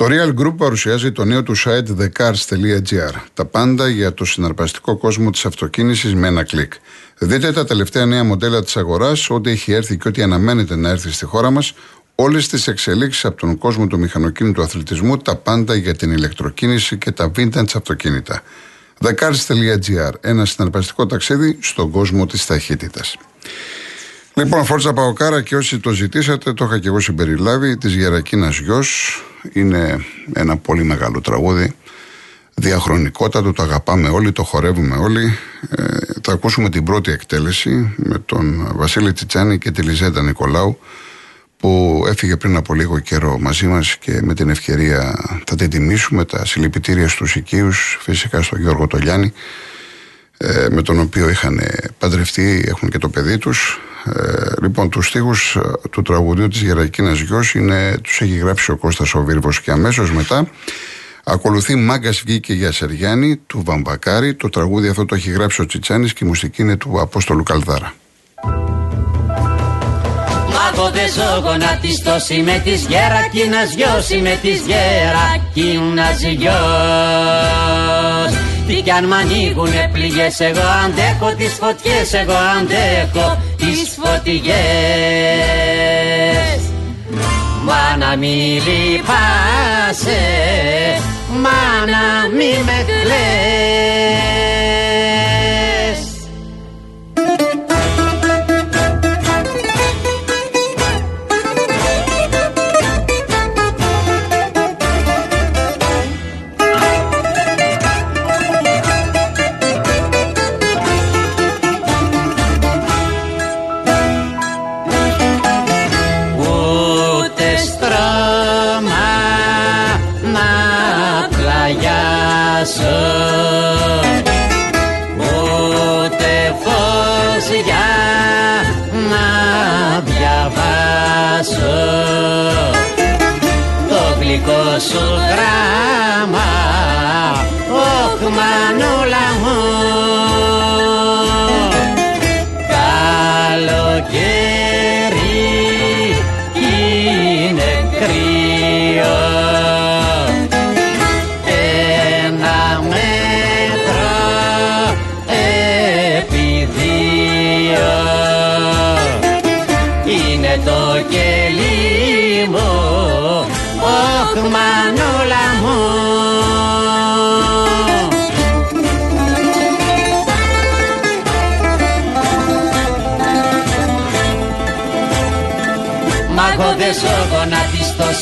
Το Real Group παρουσιάζει το νέο του site thecars.gr. Τα πάντα για το συναρπαστικό κόσμο της αυτοκίνησης με ένα κλικ. Δείτε τα τελευταία νέα μοντέλα της αγοράς, ό,τι έχει έρθει και ό,τι αναμένεται να έρθει στη χώρα μας, όλες τις εξελίξεις από τον κόσμο του μηχανοκίνητου αθλητισμού, τα πάντα για την ηλεκτροκίνηση και τα vintage αυτοκίνητα. thecars.gr. Ένα συναρπαστικό ταξίδι στον κόσμο της ταχύτητας. Λοιπόν, Φόρτσα Παοκάρα και όσοι το ζητήσατε, το είχα και εγώ συμπεριλάβει. Της Γερακίνας Γιος. Είναι ένα πολύ μεγάλο τραγούδι. Διαχρονικότατο, το αγαπάμε όλοι, το χορεύουμε όλοι. Ε, θα ακούσουμε την πρώτη εκτέλεση με τον Βασίλη Τσιτσάνη και τη Λιζέτα Νικολάου που έφυγε πριν από λίγο καιρό μαζί μας και με την ευκαιρία θα την τιμήσουμε τα συλληπιτήρια στους οικείους, φυσικά στον Γιώργο Τολιάνη ε, με τον οποίο είχαν παντρευτεί, έχουν και το παιδί τους ε, λοιπόν, τους στίχους ε, του τραγουδιού της Γερακίνα Γιος τους έχει γράψει ο Κώστας ο Βίρβος και αμέσως μετά ακολουθεί Μάγκας βγήκε για Σεριάννη του Βαμβακάρη. Το τραγούδι αυτό το έχει γράψει ο Τσιτσάνης και η μουσική είναι του Απόστολου Καλδάρα. Μάγο δε να τη τόση με της Γερακίνας Γιος, με της Γερακίνας Γιος. Τι κι αν μ' ανοίγουνε πληγές εγώ αντέχω τις φωτιές εγώ αντέχω τις φωτιές. Μα να μη λυπάσαι, μα να μη με κλαις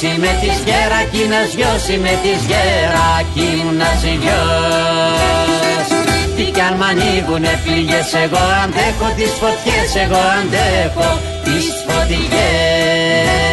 Είμαι της γερακίνας γιος, είμαι της γερακίνας γιος Τι κι αν μ' ανοίγουνε πληγές εγώ αντέχω τις φωτιές, εγώ αντέχω τις φωτιές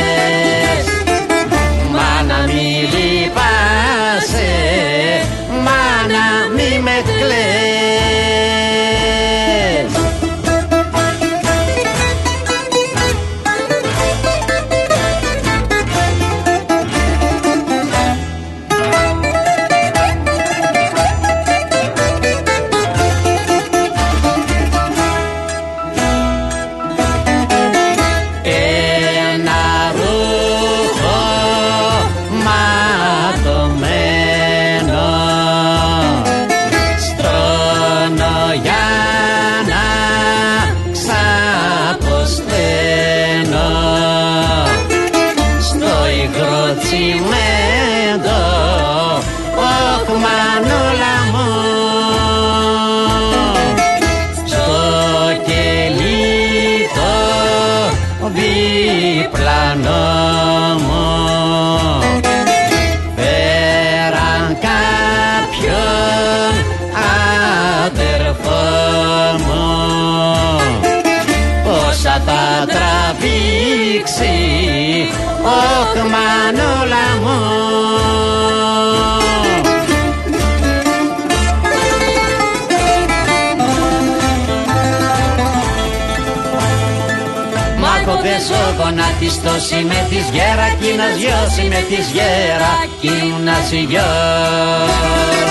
Χριστός είμαι της Γερακίνας γιος είμαι της Γερακίνας γιος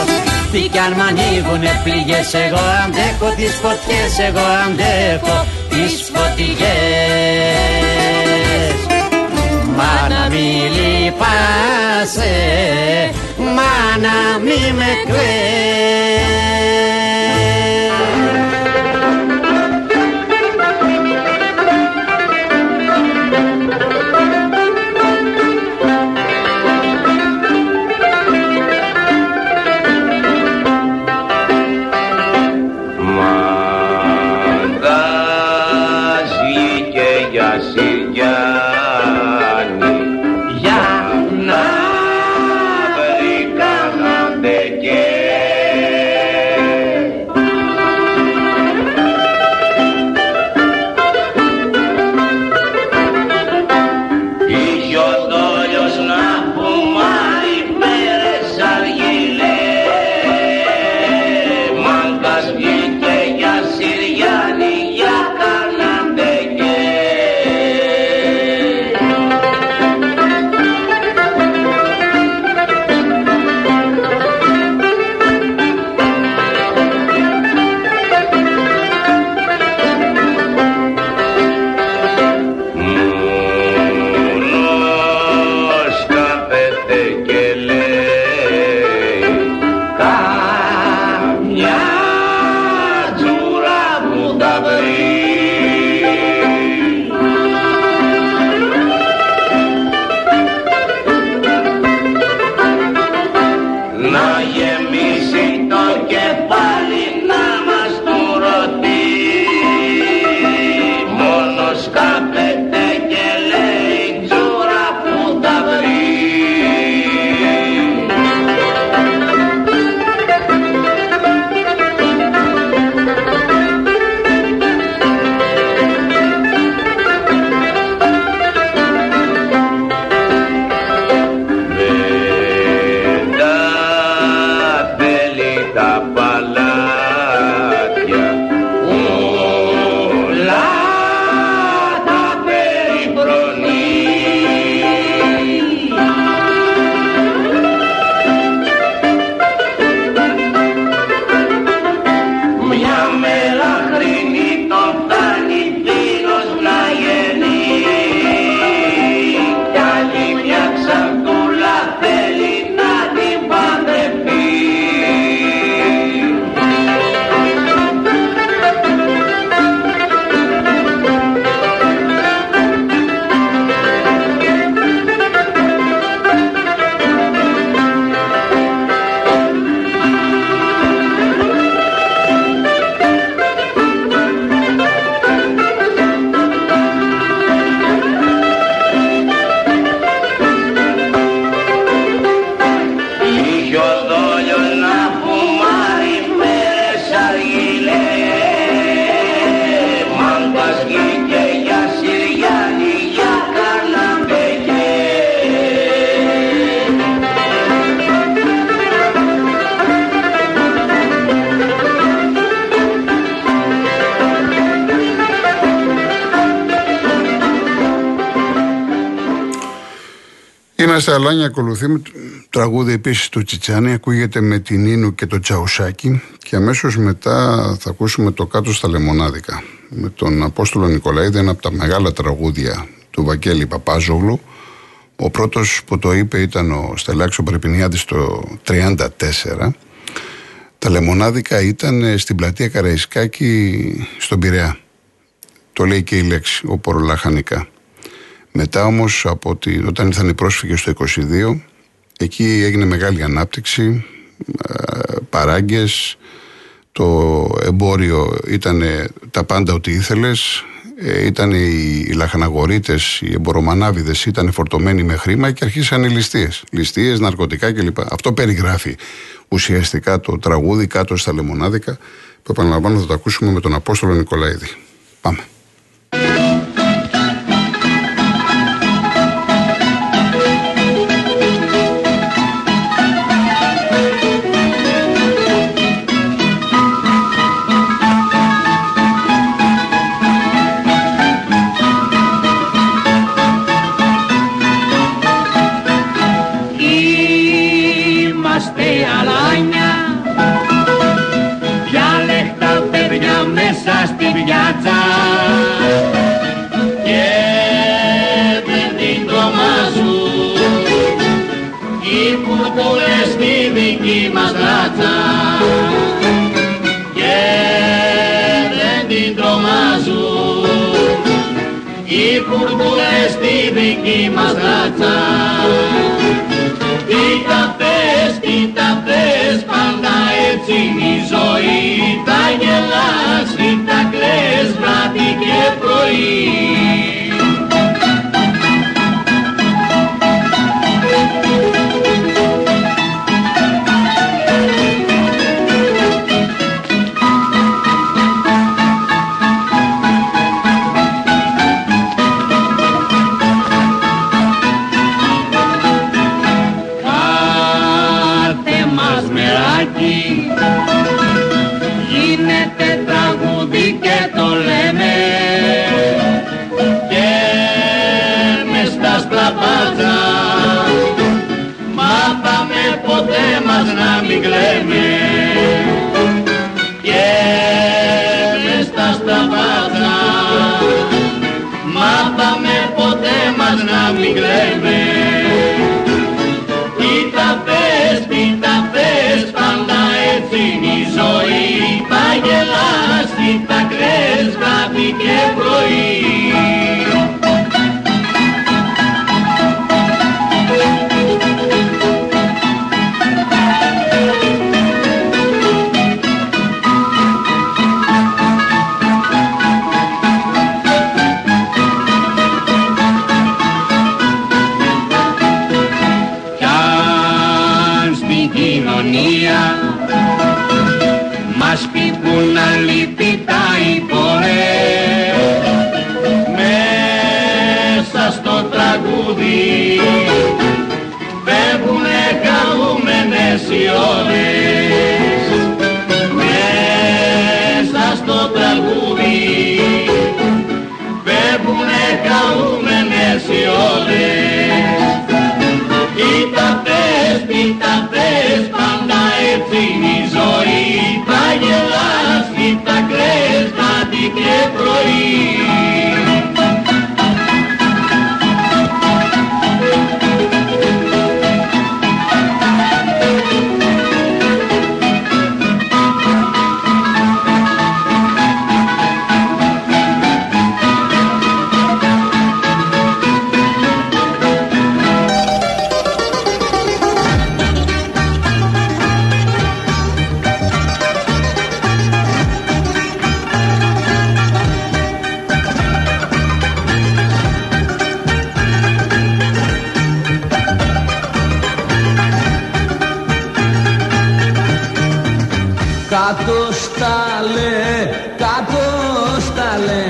Τι κι αν μ' ανοίγουνε πληγές εγώ αντέχω τις φωτιές εγώ αντέχω τις φωτιές. Μα να μη λυπάσαι μάνα μη με κλαις Είμαστε Αλάνια, ακολουθεί με τραγούδι επίσης του Τσιτσάνη, ακούγεται με την Νίνου και το Τσαουσάκι και αμέσως μετά θα ακούσουμε το κάτω στα λεμονάδικα με τον Απόστολο Νικολαίδη, ένα από τα μεγάλα τραγούδια του Βαγγέλη Παπάζογλου. Ο πρώτος που το είπε ήταν ο Στελάξο Πρεπινιάδη το 1934. Τα λεμονάδικα ήταν στην πλατεία Καραϊσκάκη στον Πειραιά. Το λέει και η λέξη, ο Πορολαχανικά. Μετά όμως από τη, όταν ήρθαν οι πρόσφυγες το 22 εκεί έγινε μεγάλη ανάπτυξη, ε, παράγκες, το εμπόριο ήταν τα πάντα ό,τι ήθελες, ε, ήταν οι, οι λαχαναγορίτες, οι εμπορομανάβιδες ήταν φορτωμένοι με χρήμα και αρχίσαν οι ληστείες. Ληστείες, ναρκωτικά κλπ. Αυτό περιγράφει ουσιαστικά το τραγούδι κάτω στα λεμονάδικα που επαναλαμβάνω θα το ακούσουμε με τον Απόστολο Νικολαίδη. Πάμε. Στη δική μας ράτσα. Τι τα πες, τι τα πες, πάντα έτσι είναι η ζωή. Τα γελάς, τι τα κλαις βράδυ και πρωί me impresiones μέσα στο τραγούδι φεύγουνε καλούμενες οι όλες Κοίτα πες, κοίτα πες, πάντα έτσι είναι η ζωή. Τα γελάς, κοίτα κλαις, κάτι και πρωί. Κάτως στάλε, κάτως στάλε,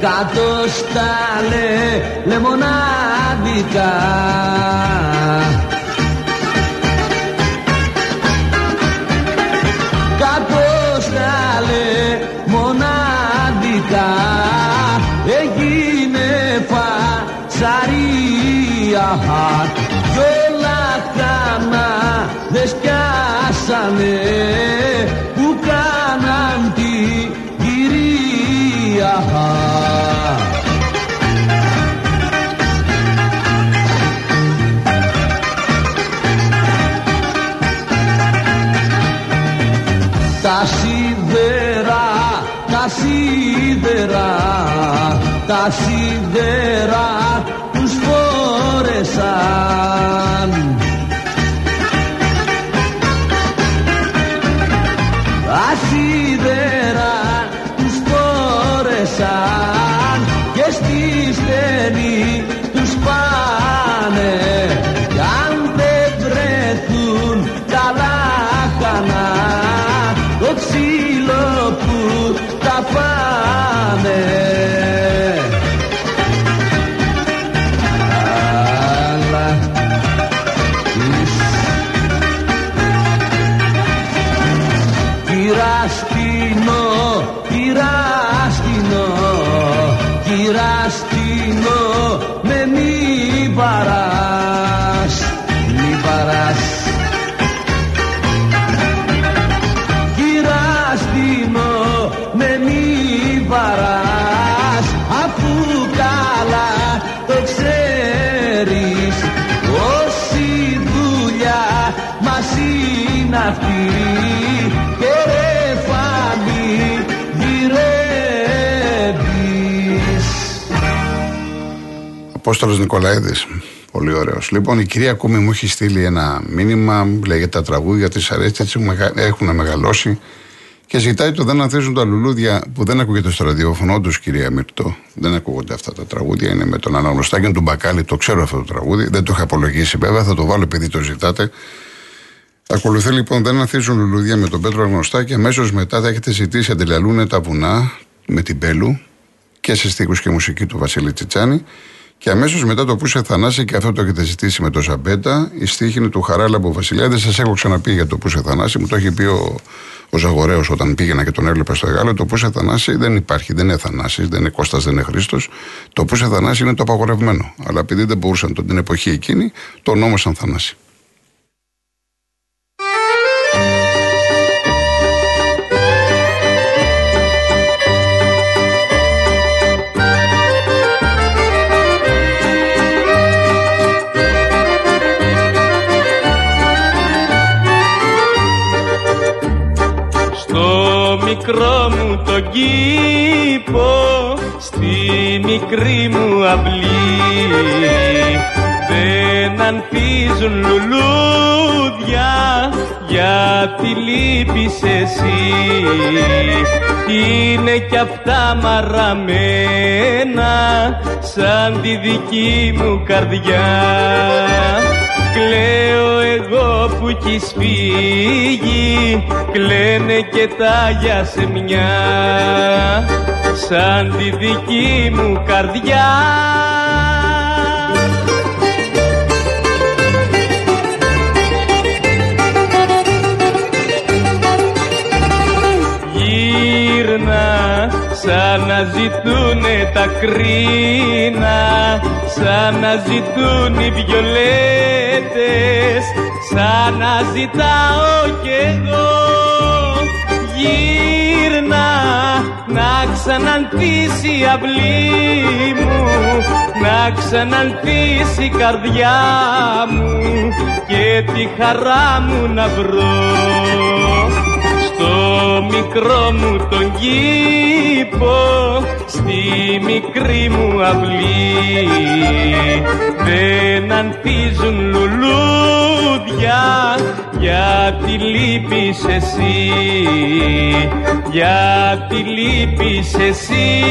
κάτως στάλε, λεμονάδικα. Κάτως στάλε, μονάδικα, έγινε φασαρία. Τα σίδερα Απόστολος Νικολαίδης. Πολύ ωραίος. Λοιπόν, η κυρία Κούμη μου έχει στείλει ένα μήνυμα, λέγεται τα τραγούδια της αρέσει, έτσι έχουν μεγαλώσει και ζητάει το δεν ανθίζουν τα λουλούδια που δεν ακούγεται στο ραδιόφωνο. Όντως, κυρία Μυρτό, δεν ακούγονται αυτά τα τραγούδια. Είναι με τον αναγνωστάκι του Μπακάλι, το ξέρω αυτό το τραγούδι. Δεν το είχα απολογίσει βέβαια, θα το βάλω επειδή το ζητάτε. Ακολουθεί λοιπόν Δεν ανθίζουν λουλούδια με τον Πέτρο Αγνωστάκη. Αμέσως μετά θα έχετε ζητήσει Αντιλαλούνε τα βουνά με την Πέλου και σε στίχους και μουσική του Βασίλη Τσιτσάνη. Και αμέσως μετά το Πούσε Θανάση, και αυτό το έχετε ζητήσει με το Ζαμπέτα, η στίχη είναι του Χαράλαμπο Βασιλιά. Δεν σας έχω ξαναπεί για το Πούσε Θανάση, μου το έχει πει ο, ο Ζαγορέος όταν πήγαινα και τον έβλεπα στο Εγάλο. Το Πούσε Θανάση δεν υπάρχει, δεν είναι Θανάσης, δεν είναι Κώστας, δεν είναι Χρήστος. Το Πούσε Θανάση είναι το απαγορευμένο. Αλλά επειδή δεν μπορούσαν την εποχή εκείνη, το ονόμασαν Θανάση. Μικρό μου το κήπο στη μικρή μου αυλή. Δεν ανθίζουν λουλούδια γιατί λείπεις εσύ. Είναι κι αυτά μαραμένα σαν τη δική μου καρδιά Κλαίω εγώ που έχεις φύγει Κλαίνε και τα σε μια Σαν τη δική μου καρδιά. Γύρνα σαν να ζητούνε τα κρίνα σαν να ζητούν οι βιολέτες σαν να ζητάω κι εγώ. Γύρνα να ξαναντήσει η αυλή μου να ξαναντήσει η καρδιά μου και τη χαρά μου να βρω. στο μικρό μου τον κήπο στη μικρή μου αυλή. Δεν ανθίζουν λουλούδια γιατί λείπεις εσύ. Γιατί λείπεις εσύ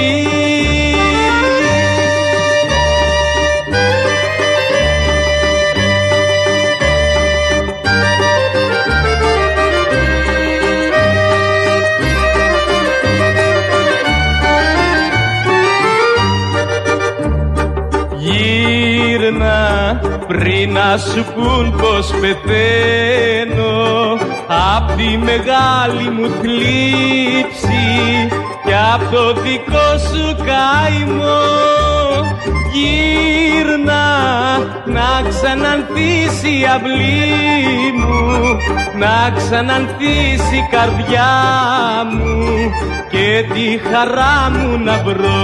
πριν να σου πουν πως πεθαίνω απ' τη μεγάλη μου θλίψη και απ' το δικό σου καημό γύρνα να ξανανθίσει η αυλή μου να ξανανθίσει η καρδιά μου και τη χαρά μου να βρω.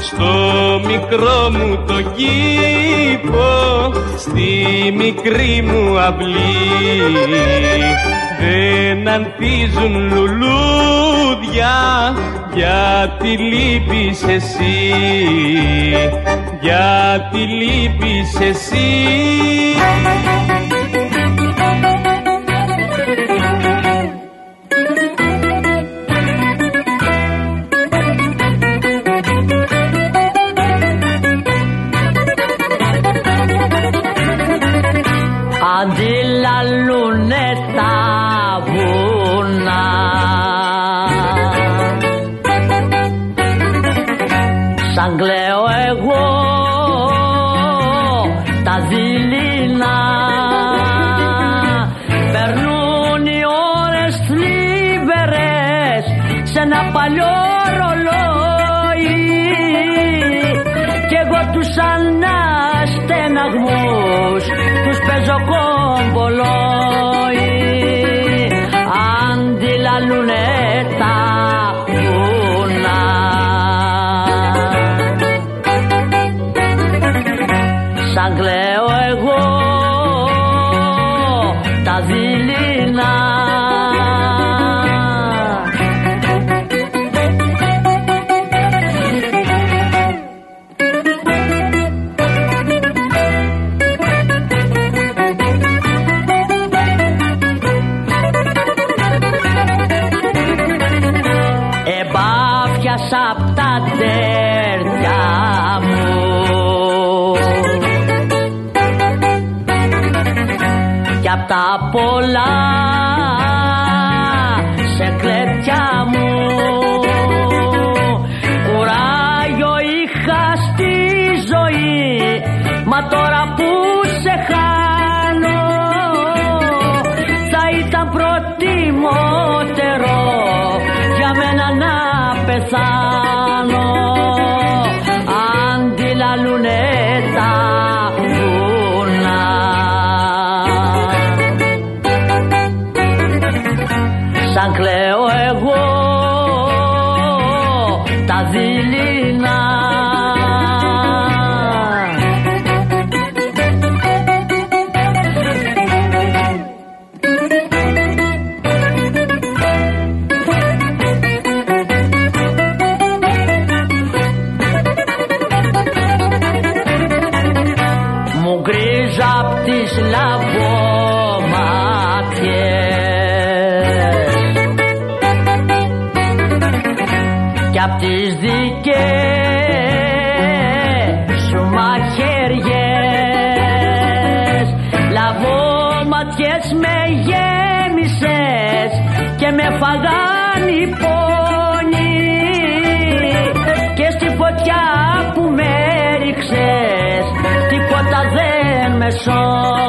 Στο μικρό μου το κήπο στη μικρή μου αυλή δεν ανθίζουν λουλούδια γιατί λείπεις εσύ. Γιατί λείπεις εσύ εγώ. Τα δειλή κι απ' τις δικές σου μαχαιριές. Λαβόματιες με γέμισες και με φαγάν οι πόνοι και στη φωτιά που με ρίξες τίποτα δεν με σώνει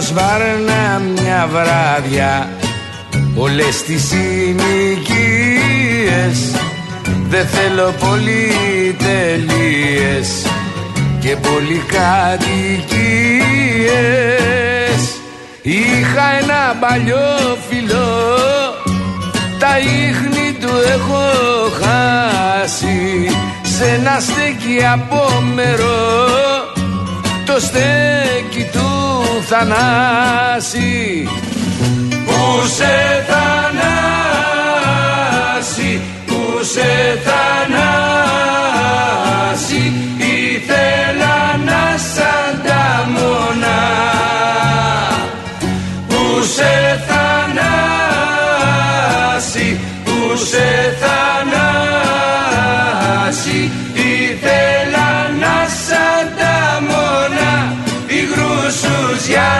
σβάρνα μια βράδια Όλες τις συνοικίες. Δεν θέλω πολυτελείες Και πολυκατοικίες Είχα ένα παλιό φιλό Τα ίχνη του έχω χάσει. Σ' ένα στέκι απόμερο το στέκι του θανάση. Που σε θανάσει που σε θανάσει ήθελα να σαν τα μονά που σε θανάσει που σε θανάσει υγρούσους για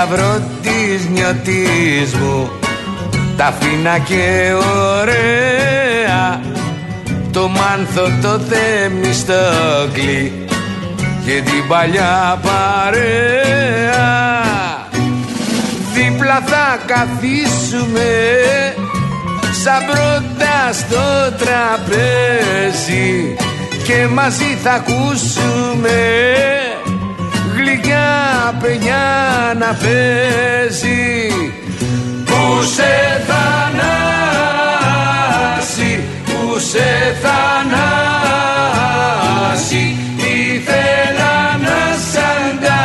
να σπάσει Εκεί θα βρω της νιωτής μου. Τα φίνα και ωραία Το μάνθο το θεμιστόκλι Και την παλιά παρέα. Δίπλα θα καθίσουμε Σαν πρώτα στο τραπέζι Και μαζί θα ακούσουμε παιδιά, παιδιά να παίζει. Πού σε θανάσει, πού σε θανάσει Ήθελα να σαν τα